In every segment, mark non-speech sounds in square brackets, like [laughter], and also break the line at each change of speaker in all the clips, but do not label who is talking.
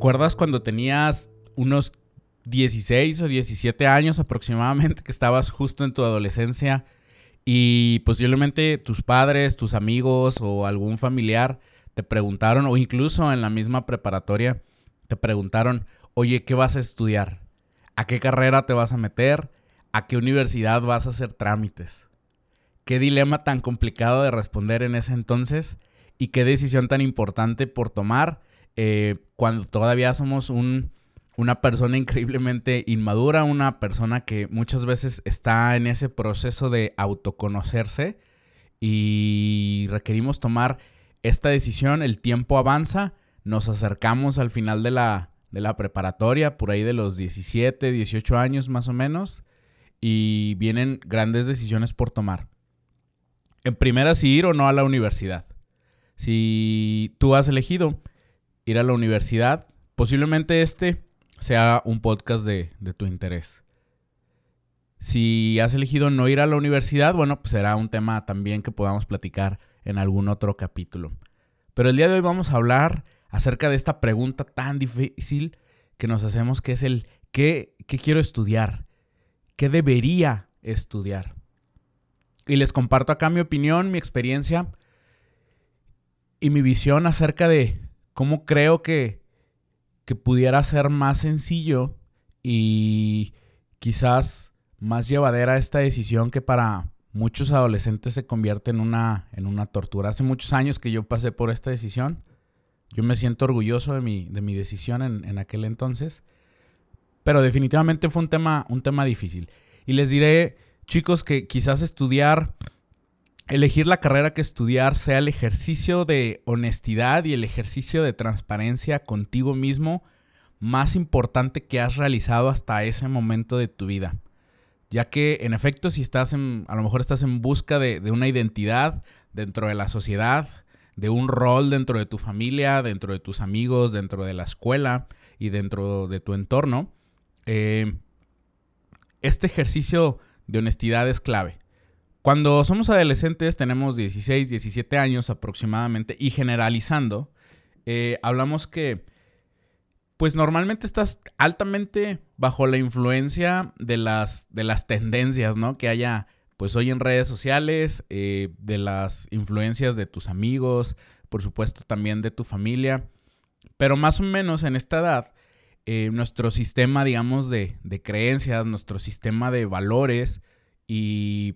¿Recuerdas cuando tenías unos 16 o 17 años aproximadamente, [laughs] que estabas justo en tu adolescencia y posiblemente tus padres, tus amigos o algún familiar te preguntaron, o incluso en la misma preparatoria, te preguntaron, oye, ¿qué vas a estudiar? ¿A qué carrera te vas a meter? ¿A qué universidad vas a hacer trámites? Qué dilema tan complicado de responder en ese entonces y qué decisión tan importante por tomar eh, cuando todavía somos un, una persona increíblemente inmadura, una persona que muchas veces está en ese proceso de autoconocerse y requerimos tomar esta decisión, el tiempo avanza, nos acercamos al final de la, de la preparatoria, por ahí de los 17, 18 años más o menos, y vienen grandes decisiones por tomar. En primera, si ir o no a la universidad. Si tú has elegido ir a la universidad, posiblemente este sea un podcast de, de tu interés. Si has elegido no ir a la universidad, bueno, pues será un tema también que podamos platicar en algún otro capítulo. Pero el día de hoy vamos a hablar acerca de esta pregunta tan difícil que nos hacemos, que es el ¿qué, qué quiero estudiar? ¿Qué debería estudiar? Y les comparto acá mi opinión, mi experiencia y mi visión acerca de cómo creo que, que pudiera ser más sencillo y quizás más llevadera esta decisión que para muchos adolescentes se convierte en una, en una tortura. Hace muchos años que yo pasé por esta decisión. Yo me siento orgulloso de mi, de mi decisión en, en, aquel entonces. Pero definitivamente fue un tema, un tema difícil. Y les diré, chicos, que quizás estudiar, elegir la carrera que estudiar sea el ejercicio de honestidad y el ejercicio de transparencia contigo mismo más importante que has realizado hasta ese momento de tu vida ya que en efecto si estás en, a lo mejor estás en busca de, una identidad dentro de la sociedad, de un rol dentro de tu familia, dentro de tus amigos, dentro de la escuela y dentro de tu entorno, eh, este ejercicio de honestidad es clave. Cuando somos adolescentes, tenemos 16, 17 años aproximadamente, y generalizando, eh, hablamos que pues normalmente estás altamente bajo la influencia de las, de las tendencias, ¿no? Que haya, pues hoy en redes sociales, eh, de las influencias de tus amigos, por supuesto también de tu familia. Pero más o menos en esta edad, eh, nuestro sistema, digamos, de, de, creencias, nuestro sistema de valores y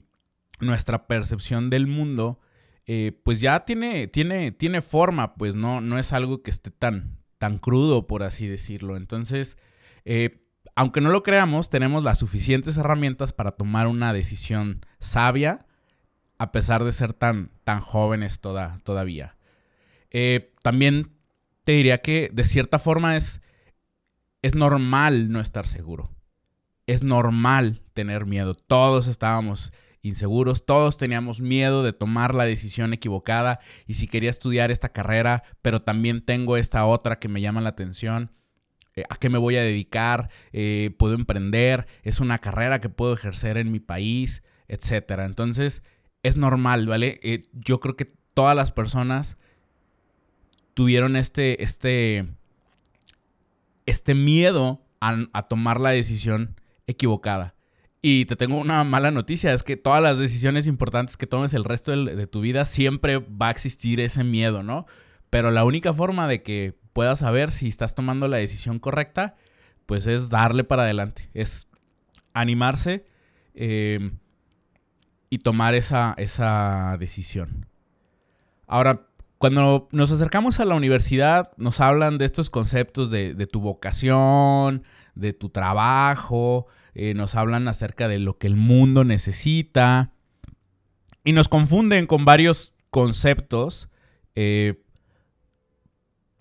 nuestra percepción del mundo, eh, pues ya tiene, tiene, tiene forma, pues no, no es algo que esté tan, tan crudo, por así decirlo. Entonces, eh, aunque no lo creamos, tenemos las suficientes herramientas para tomar una decisión sabia, a pesar de ser tan, tan jóvenes toda, todavía. Eh, también te diría que de cierta forma es, es normal no estar seguro. Es normal tener miedo. Todos estábamos inseguros, todos teníamos miedo de tomar la decisión equivocada y si quería estudiar esta carrera, pero también tengo esta otra que me llama la atención. Eh, ¿A qué me voy a dedicar? Eh, ¿Puedo emprender? ¿Es una carrera que puedo ejercer en mi país? Etcétera. Entonces, es normal, ¿vale? Eh, yo creo que todas las personas tuvieron este, este, este miedo a tomar la decisión equivocada. Y te tengo una mala noticia, es que todas las decisiones importantes que tomes el resto de, tu vida siempre va a existir ese miedo, ¿no? Pero la única forma de que puedas saber si estás tomando la decisión correcta, pues es darle para adelante, es animarse eh, y tomar esa, esa decisión. Ahora, cuando nos acercamos a la universidad, nos hablan de estos conceptos de, de tu vocación, de tu trabajo, eh, nos hablan acerca de lo que el mundo necesita y nos confunden con varios conceptos eh,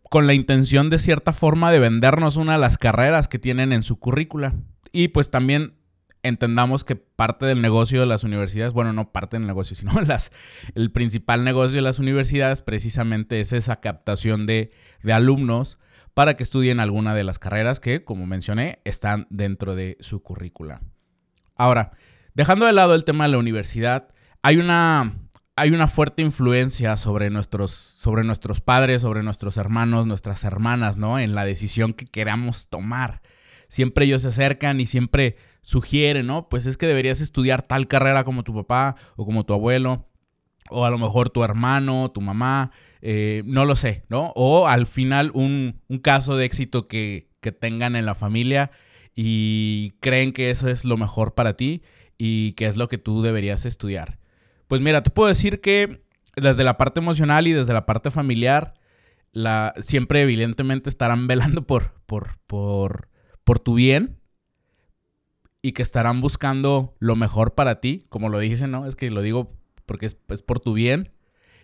con la intención de cierta forma de vendernos una de las carreras que tienen en su currícula. Y pues también entendamos que parte del negocio de las universidades, bueno, no parte del negocio, [laughs] sino las, el principal negocio de las universidades precisamente es esa captación de, de alumnos para que estudien alguna de las carreras que, como mencioné, están dentro de su currícula. Ahora, dejando de lado el tema de la universidad, hay una, hay una fuerte influencia sobre nuestros, sobre nuestros padres, sobre nuestros hermanos, nuestras hermanas, ¿no? En la decisión que queramos tomar. Siempre ellos se acercan y siempre sugieren, ¿no? Pues es que deberías estudiar tal carrera como tu papá o como tu abuelo, o a lo mejor tu hermano, tu mamá, eh, no lo sé, ¿no? O al final un, un caso de éxito que, que tengan en la familia y creen que eso es lo mejor para ti y que es lo que tú deberías estudiar. Pues mira, te puedo decir que desde la parte emocional y desde la parte familiar, la, siempre evidentemente estarán [laughs] velando por, por, por, por tu bien y que estarán buscando lo mejor para ti, como lo dicen, ¿no? Es que lo digo porque es, por tu bien.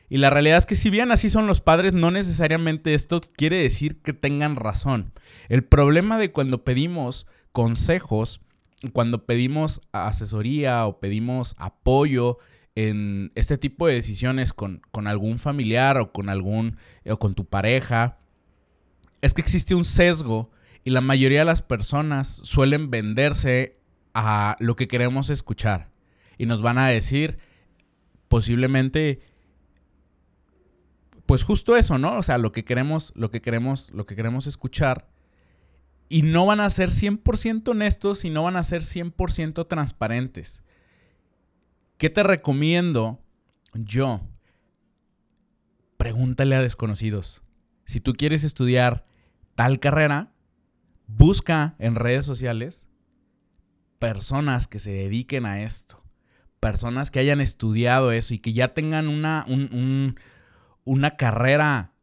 Y la realidad es que si bien así son los padres, no necesariamente esto quiere decir que tengan razón. El problema de cuando pedimos consejos, cuando pedimos asesoría o pedimos apoyo en este tipo de decisiones con, algún familiar o con algún o con tu pareja, es que existe un sesgo y la mayoría de las personas suelen venderse a lo que queremos escuchar y nos van a decir posiblemente pues justo eso, ¿no? O sea, lo que queremos, lo que queremos, lo que queremos escuchar y no van a ser 100% honestos y no van a ser 100% transparentes. ¿Qué te recomiendo yo? Pregúntale a desconocidos. Si tú quieres estudiar tal carrera, busca en redes sociales personas que se dediquen a esto. Personas que hayan estudiado eso y que ya tengan una, una carrera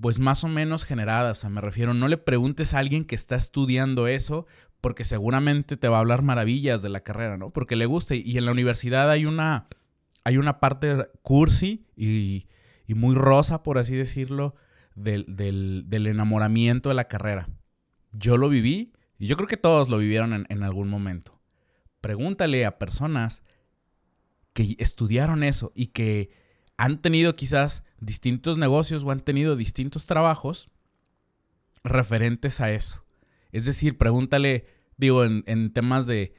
pues más o menos generada. O sea, me refiero, no le preguntes a alguien que está estudiando eso porque seguramente te va a hablar maravillas de la carrera, ¿no? Porque le gusta. Y en la universidad hay una, hay una parte cursi y, muy rosa, por así decirlo, del, del, enamoramiento de la carrera. Yo lo viví y yo creo que todos lo vivieron en algún momento. Pregúntale a personas que estudiaron eso y que han tenido quizás distintos negocios o han tenido distintos trabajos referentes a eso. Es decir, pregúntale, digo, en, temas de,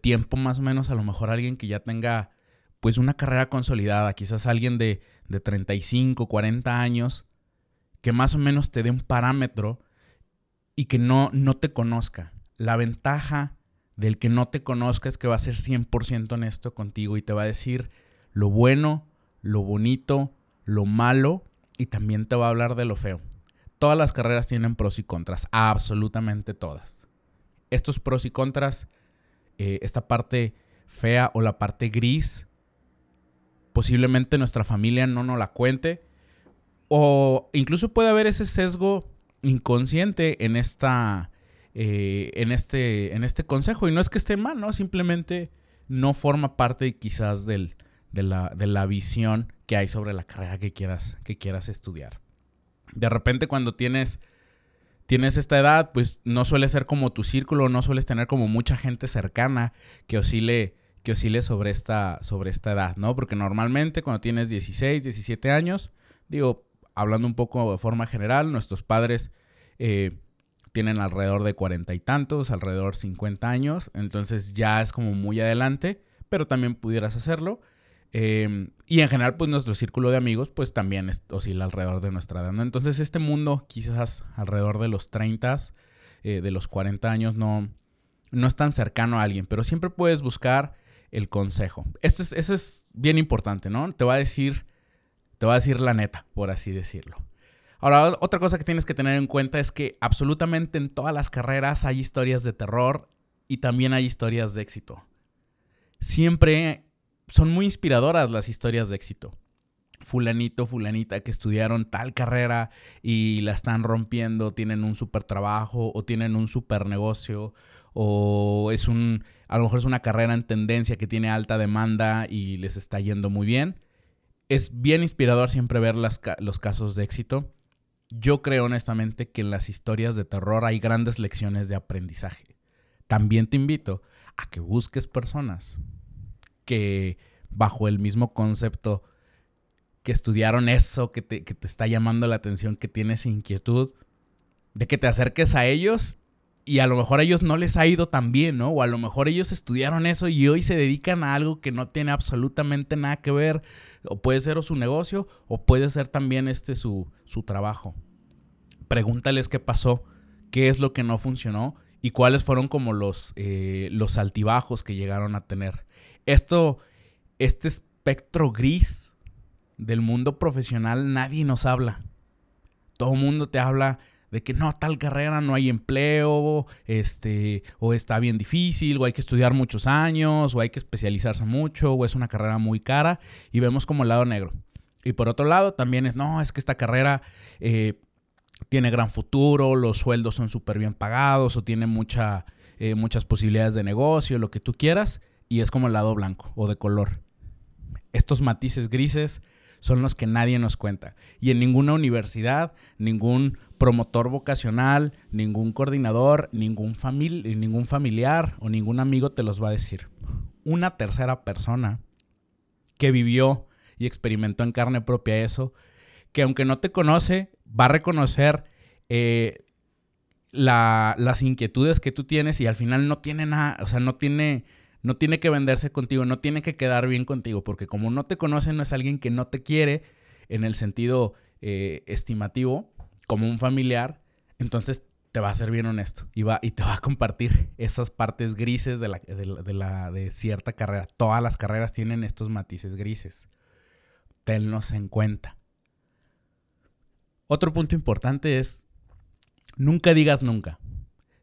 tiempo más o menos, a lo mejor alguien que ya tenga pues una carrera consolidada, quizás alguien de, de 35, 40 años, que más o menos te dé un parámetro y que no, no te conozca. La ventaja del que no te conozca es que va a ser 100% honesto contigo y te va a decir lo bueno, lo bonito, lo malo y también te va a hablar de lo feo. Todas las carreras tienen pros y contras, absolutamente todas. Estos pros y contras, eh, esta parte fea o la parte gris, posiblemente nuestra familia no nos la cuente. O incluso puede haber ese sesgo inconsciente en esta. Eh, en, este, en este consejo. Y no es que esté mal, ¿no? Simplemente no forma parte quizás del, de, la, de la visión que hay sobre la carrera que quieras, que quieras estudiar de repente cuando tienes, tienes esta edad, pues no suele ser como tu círculo, no sueles tener como mucha gente cercana que oscile, que oscile sobre esta, sobre esta edad, ¿no? Porque normalmente cuando tienes 16, 17 años, digo, hablando un poco de forma general, nuestros padres eh, tienen alrededor de cuarenta y tantos, alrededor 50 años, entonces ya es como muy adelante, pero también pudieras hacerlo. Em, y en general, pues nuestro círculo de amigos, pues también oscila alrededor de nuestra edad. Entonces, este mundo, quizás alrededor de los 30, eh, de los 40 años, no, no es tan cercano a alguien, pero siempre puedes buscar el consejo. Esto es, eso es bien importante, ¿no? Te va a decir, te va a decir la neta, por así decirlo. Ahora, otra cosa que tienes que tener en cuenta es que absolutamente en todas las carreras hay historias de terror y también hay historias de éxito. Siempre son muy inspiradoras las historias de éxito. Fulanito, fulanita que estudiaron tal carrera y la están rompiendo, tienen un super trabajo o tienen un super negocio o es un, a lo mejor es una carrera en tendencia que tiene alta demanda y les está yendo muy bien. Es bien inspirador siempre ver los casos de éxito. Yo creo honestamente que en las historias de terror hay grandes lecciones de aprendizaje. También te invito a que busques personas que bajo el mismo concepto que estudiaron eso, que te, está llamando la atención, que tienes inquietud, de que te acerques a ellos y a lo mejor a ellos no les ha ido tan bien, ¿no? O a lo mejor ellos estudiaron eso y hoy se dedican a algo que no tiene absolutamente nada que ver. O puede ser su negocio o puede ser también este su, su trabajo. Pregúntales qué pasó, qué es lo que no funcionó y cuáles fueron como los, eh, los altibajos que llegaron a tener. Esto, este espectro gris del mundo profesional, nadie nos habla. Todo el mundo te habla de que no, tal carrera no hay empleo, este, o está bien difícil, o hay que estudiar muchos años, o hay que especializarse mucho, o es una carrera muy cara, y vemos como el lado negro. Y por otro lado, también es, no, es que esta carrera eh, tiene gran futuro, los sueldos son súper bien pagados, o tiene mucha, eh, muchas posibilidades de negocio, lo que tú quieras, y es como el lado blanco o de color. Estos matices grises son los que nadie nos cuenta. Y en ninguna universidad, ningún promotor vocacional, ningún coordinador, ningún, ningún familiar o ningún amigo te los va a decir. Una tercera persona que vivió y experimentó en carne propia eso, que aunque no te conoce, va a reconocer eh, las inquietudes que tú tienes y al final no tiene nada, o sea, no tiene, no tiene que venderse contigo, no tiene que quedar bien contigo, porque como no te conoce, no es alguien que no te quiere en el sentido eh, estimativo, como un familiar, entonces te va a ser bien honesto y, va, y te va a compartir esas partes grises de, la, de, la, de cierta carrera. Todas las carreras tienen estos matices grises. Tenlos en cuenta. Otro punto importante es, nunca digas nunca.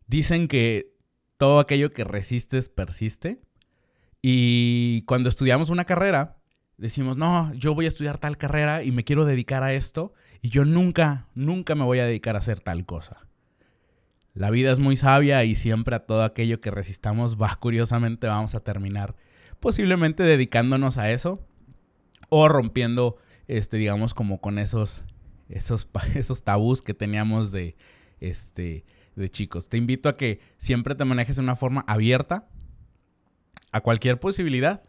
Dicen que todo aquello que resistes persiste. Y cuando estudiamos una carrera, decimos, no, yo voy a estudiar tal carrera y me quiero dedicar a esto y yo nunca, nunca me voy a dedicar a hacer tal cosa. La vida es muy sabia y siempre a todo aquello que resistamos va, curiosamente vamos a terminar posiblemente dedicándonos a eso o rompiendo, este, digamos, como con esos, esos, [laughs] esos tabús que teníamos de, este, de chicos. Te invito a que siempre te manejes de una forma abierta a cualquier posibilidad,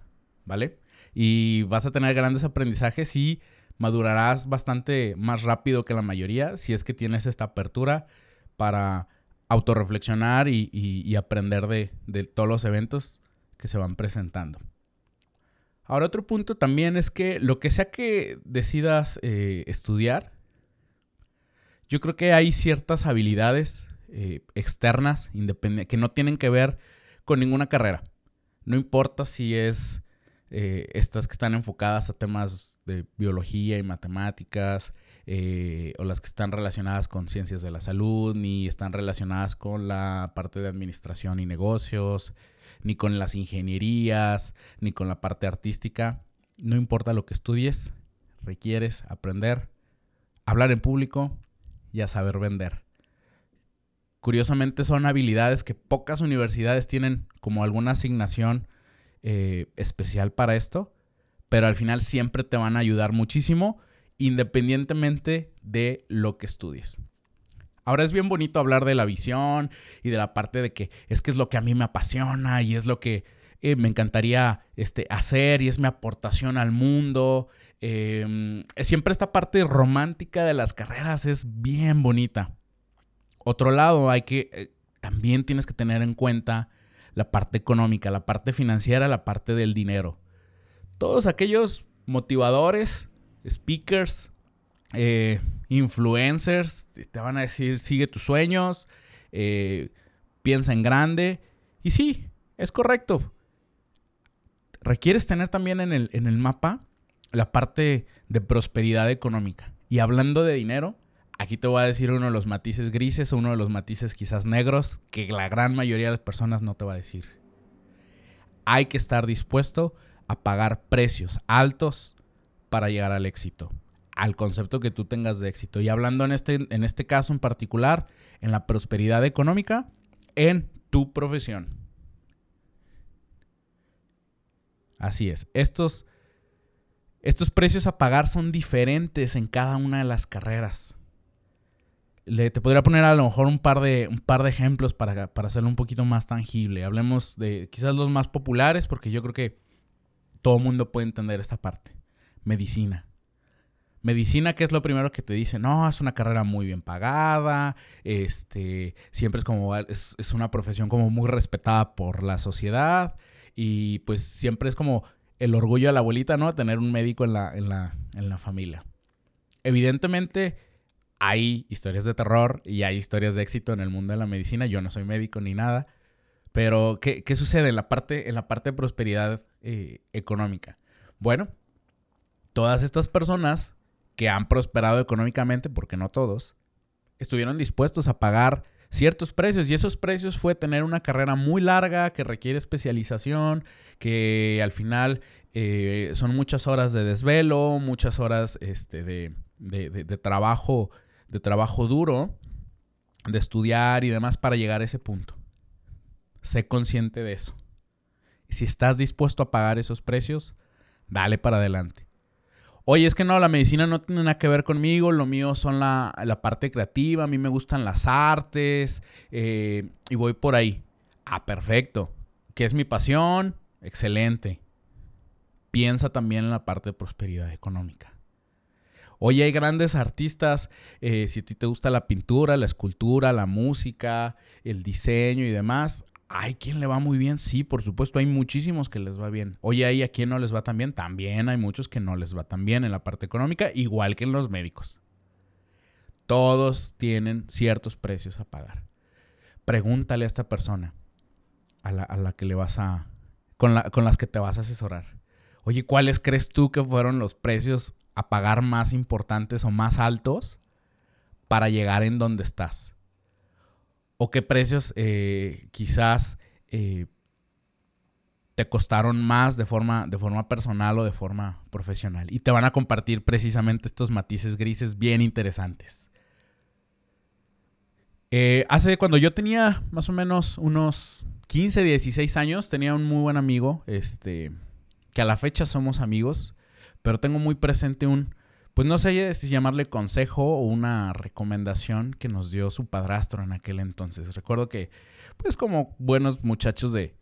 ¿vale? y vas a tener grandes aprendizajes y madurarás bastante más rápido que la mayoría si es que tienes esta apertura para autorreflexionar y, y, aprender de, todos los eventos que se van presentando. Ahora otro punto también es que lo que sea que decidas eh, estudiar, yo creo que hay ciertas habilidades eh, externas que no tienen que ver con ninguna carrera. No importa si es eh, estas que están enfocadas a temas de biología y matemáticas, eh, o las que están relacionadas con ciencias de la salud, ni están relacionadas con la parte de administración y negocios, ni con las ingenierías, ni con la parte artística. No importa lo que estudies, requieres aprender, hablar en público y a saber vender. Curiosamente son habilidades que pocas universidades tienen como alguna asignación eh, especial para esto, pero al final siempre te van a ayudar muchísimo independientemente de lo que estudies. Ahora es bien bonito hablar de la visión y de la parte de que es que es lo que a mí me apasiona y es lo que eh, me encantaría este, hacer y es mi aportación al mundo. Em, siempre esta parte romántica de las carreras es bien bonita. Otro lado, hay que, eh, también tienes que tener en cuenta la parte económica, la parte financiera, la parte del dinero. Todos aquellos motivadores, speakers, eh, influencers, te van a decir, sigue tus sueños, eh, piensa en grande. Y sí, es correcto. Requieres tener también en el, en el mapa la parte de prosperidad económica. Y hablando de dinero, Aquí te voy a decir uno de los matices grises o uno de los matices quizás negros que la gran mayoría de las personas no te va a decir. Hay que estar dispuesto a pagar precios altos para llegar al éxito, al concepto que tú tengas de éxito. Y hablando en este, en este caso en particular, en la prosperidad económica, en tu profesión. Así es. Estos, estos precios a pagar son diferentes en cada una de las carreras te podría poner a lo mejor un par de, un par de ejemplos para, para hacerlo un poquito más tangible. Hablemos de quizás los más populares, porque yo creo que todo el mundo puede entender esta parte. Medicina. Medicina, ¿qué es lo primero que te dice? No, es una carrera muy bien pagada, este, siempre es como, es, una profesión como muy respetada por la sociedad y pues siempre es como el orgullo de la abuelita, ¿no? Tener un médico en la, en la, en la familia. Evidentemente hay historias de terror y hay historias de éxito en el mundo de la medicina, yo no soy médico ni nada, pero ¿qué, sucede en la parte, en la parte de prosperidad eh, económica? Bueno, todas estas personas que han prosperado económicamente, porque no todos, estuvieron dispuestos a pagar ciertos precios y esos precios fue tener una carrera muy larga que requiere especialización, que al final eh, son muchas horas de desvelo, muchas horas este, de, de, trabajo, de trabajo duro, de estudiar y demás para llegar a ese punto. Sé consciente de eso. Si estás dispuesto a pagar esos precios, dale para adelante. Oye, es que no, la medicina no tiene nada que ver conmigo, lo mío son la, parte creativa, a mí me gustan las artes eh, y voy por ahí. Ah, perfecto. ¿Qué es mi pasión? Excelente. Piensa también en la parte de prosperidad económica. Oye, hay grandes artistas, eh, si a ti te gusta la pintura, la escultura, la música, el diseño y demás, ¿Hay quien le va muy bien? Sí, por supuesto, hay muchísimos que les va bien. Oye, ¿hay a quien no les va tan bien? También hay muchos que no les va tan bien en la parte económica, igual que en los médicos. Todos tienen ciertos precios a pagar. Pregúntale a esta persona, a la, que le vas a. Con, con las que te vas a asesorar. Oye, ¿cuáles crees tú que fueron los precios a pagar más importantes o más altos para llegar en donde estás? o qué precios eh, quizás eh, te costaron más de forma, de forma personal o de forma profesional. Y te van a compartir precisamente estos matices grises bien interesantes. Eh, hace cuando yo tenía más o menos unos 15, 16 años, tenía un muy buen amigo, este, que a la fecha somos amigos, pero tengo muy presente un, pues no sé si llamarle consejo o una recomendación que nos dio su padrastro en aquel entonces. Recuerdo que, pues como buenos muchachos de,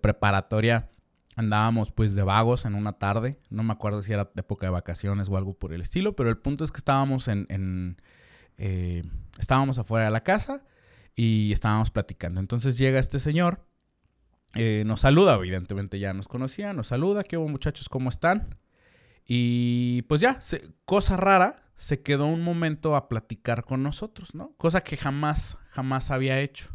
preparatoria, andábamos pues de vagos en una tarde. No me acuerdo si era de época de vacaciones o algo por el estilo, pero el punto es que estábamos en... Eh, estábamos afuera de la casa y estábamos platicando. Entonces llega este señor, eh, nos saluda, evidentemente ya nos conocía, nos saluda, ¿qué hubo muchachos? ¿Cómo están? Y pues ya, cosa rara, se quedó un momento a platicar con nosotros, ¿no? Cosa que jamás, jamás había hecho.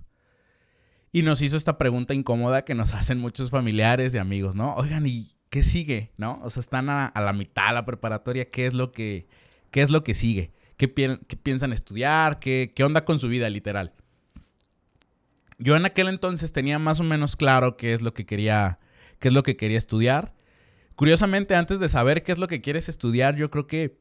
Y nos hizo esta pregunta incómoda que nos [laughs] hacen muchos familiares y amigos, ¿no? Oigan, ¿y qué sigue? ¿No? O sea, están a, la mitad de la preparatoria, ¿qué es lo que, qué es lo que sigue? ¿Qué, piensan estudiar? ¿Qué, ¿Qué onda con su vida, literal? Yo en aquel entonces tenía más o menos claro qué es lo que quería, qué es lo que quería estudiar. Curiosamente, antes de saber qué es lo que quieres estudiar, yo creo que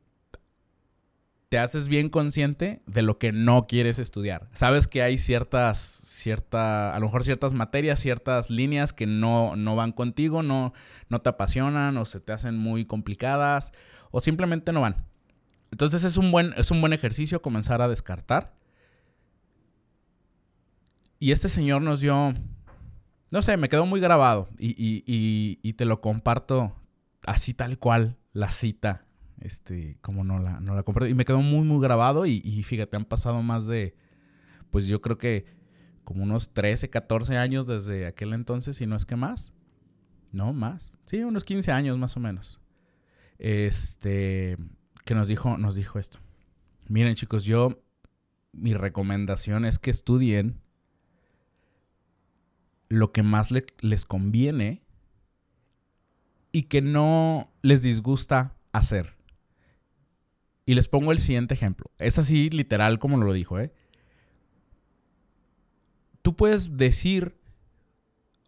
te haces bien consciente de lo que no quieres estudiar. Sabes que hay ciertas, cierta, a lo mejor ciertas materias, ciertas líneas que no, no van contigo, no, no te apasionan o se te hacen muy complicadas o simplemente no van. Entonces es un buen, es un buen ejercicio comenzar a descartar. Y este señor nos dio, no sé, me quedó muy grabado y, y te lo comparto así tal cual la cita, este, como no la, no la compré. Y me quedó muy, muy grabado y, fíjate, han pasado más de, pues yo creo que como unos 13, 14 años desde aquel entonces, y no es que más. No, más. Sí, unos 15 años más o menos. Este, que nos dijo, nos dijo esto. Miren chicos, yo, mi recomendación es que estudien lo que más les conviene y que no les disgusta hacer. Y les pongo el siguiente ejemplo. Es así literal como lo dijo, ¿eh? Tú puedes decir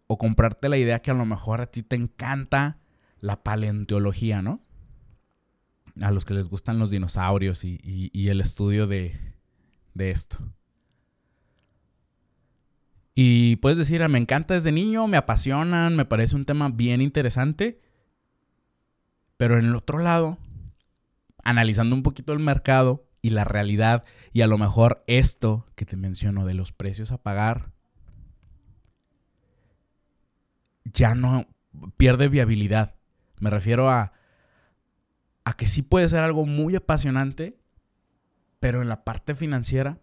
o comprarte la idea que a lo mejor a ti te encanta la paleontología, ¿no? A los que les gustan los dinosaurios y, el estudio de, de esto. Y puedes decir, ah, me encanta desde niño, me apasionan, me parece un tema bien interesante. Pero en el otro lado, analizando un poquito el mercado y la realidad y a lo mejor esto que te menciono de los precios a pagar, ya no pierde viabilidad. Me refiero a, a que sí puede ser algo muy apasionante, pero en la parte financiera.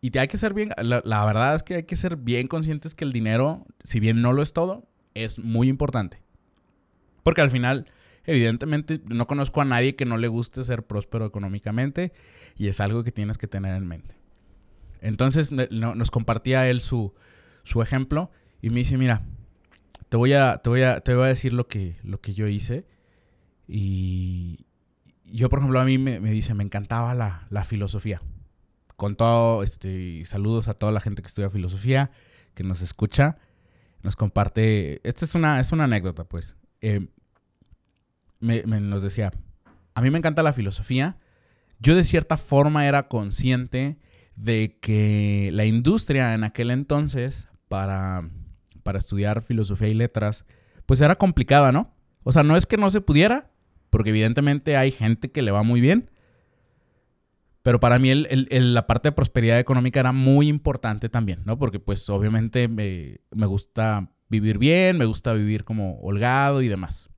Y te hay que ser bien, la, la verdad es que hay que ser bien conscientes que el dinero, si bien no lo es todo, es muy importante. Porque al final, evidentemente, no conozco a nadie que no le guste ser próspero económicamente y es algo que tienes que tener en mente. Entonces nos compartía él su, su, ejemplo y me dice, mira, te voy a, te voy a, te voy a decir lo que, lo que yo hice. Y yo, por ejemplo, a mí me, me dice, me encantaba la, la, filosofía. Con todo, este, saludos a toda la gente que estudia filosofía, que nos escucha, nos comparte. Esta es una, es una anécdota, pues. Eh, me, nos decía, a mí me encanta la filosofía. Yo de cierta forma era consciente de que la industria en aquel entonces para, para estudiar filosofía y letras, pues era complicada, ¿no? O sea, no es que no se pudiera, porque evidentemente hay gente que le va muy bien, pero para mí la parte de prosperidad económica era muy importante también, ¿no? Porque pues obviamente me, me gusta vivir bien, me gusta vivir como holgado y demás.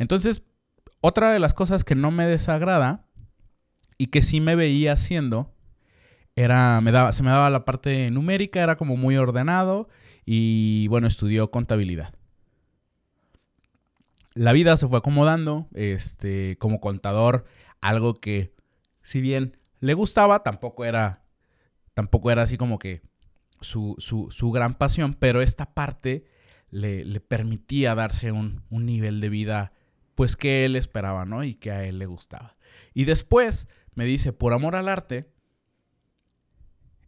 Entonces, otra de las cosas que no me desagrada y que sí me veía haciendo era, me daba, se me daba la parte numérica, era como muy ordenado y bueno, estudió contabilidad. La vida se fue acomodando, este, como contador, algo que si bien le gustaba, tampoco era, tampoco era así como que su, su, gran pasión, pero esta parte le, le permitía darse un, un nivel de vida pues que él esperaba, ¿no? Y que a él le gustaba. Y después me dice, por amor al arte,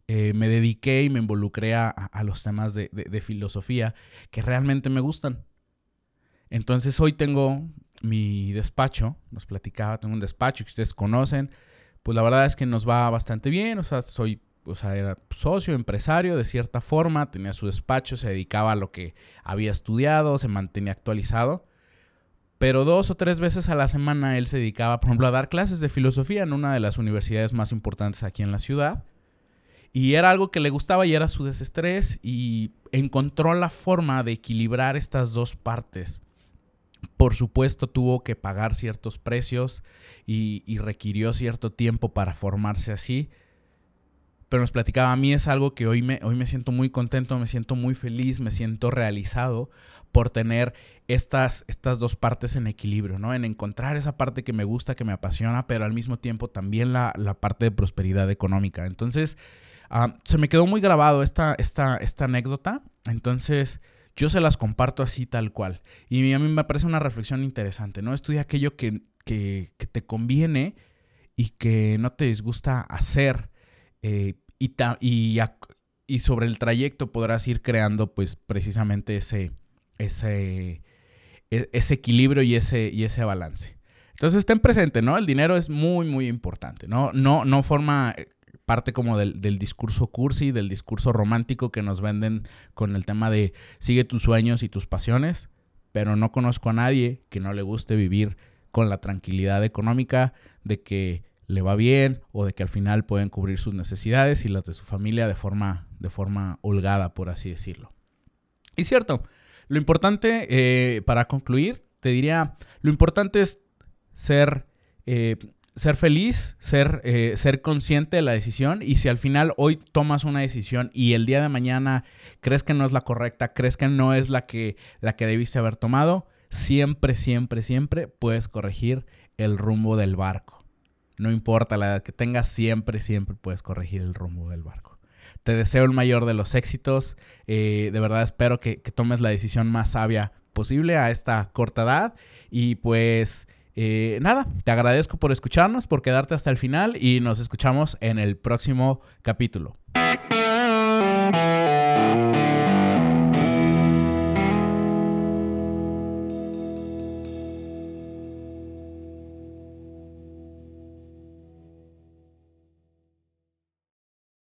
eh, me dediqué y me involucré a, los temas de, filosofía que realmente me gustan. Entonces hoy tengo mi despacho, nos platicaba, tengo un despacho que ustedes conocen, pues la verdad es que nos va bastante bien, o sea, soy, o sea, era socio, empresario de cierta forma, tenía su despacho, se dedicaba a lo que había estudiado, se mantenía actualizado, pero dos o tres veces a la semana él se dedicaba, por ejemplo, a dar clases de filosofía en una de las universidades más importantes aquí en la ciudad. Y era algo que le gustaba y era su desestrés y encontró la forma de equilibrar estas dos partes. Por supuesto tuvo que pagar ciertos precios y, requirió cierto tiempo para formarse así. Pero nos platicaba, a mí es algo que hoy me, hoy me siento muy contento, me siento muy feliz, me siento realizado por tener estas, estas dos partes en equilibrio, ¿no? En encontrar esa parte que me gusta, que me apasiona, pero al mismo tiempo también la, la parte de prosperidad económica. Entonces, Ah, se me quedó muy grabado esta, esta, esta anécdota, entonces yo se las comparto así tal cual. Y a mí me parece una reflexión interesante, ¿no? Estudia aquello que, te conviene y que no te disgusta hacer eh, y, y, y, sobre el trayecto podrás ir creando pues precisamente ese, ese, ese equilibrio y ese, y ese balance. Entonces estén presentes, ¿no? El dinero es muy, muy importante, ¿no? No, no forma parte como del, discurso cursi, del discurso romántico que nos venden con el tema de sigue tus sueños y tus pasiones, pero no conozco a nadie que no le guste vivir con la tranquilidad económica de que le va bien o de que al final pueden cubrir sus necesidades y las de su familia de forma, de forma holgada, por así decirlo. Y cierto, lo importante, eh, para concluir, te diría, lo importante es ser eh, ser feliz, ser, eh, ser consciente de la decisión y si al final hoy tomas una decisión y el día de mañana crees que no es la correcta, crees que no es la que, la que debiste haber tomado, siempre, siempre, siempre puedes corregir el rumbo del barco. No importa la edad que tengas, siempre, siempre puedes corregir el rumbo del barco. Te deseo el mayor de los éxitos. Eh, de verdad espero que, que, tomes la decisión más sabia posible a esta corta edad. Y pues eh, nada, te agradezco por escucharnos, por quedarte hasta el final y nos escuchamos en el próximo capítulo.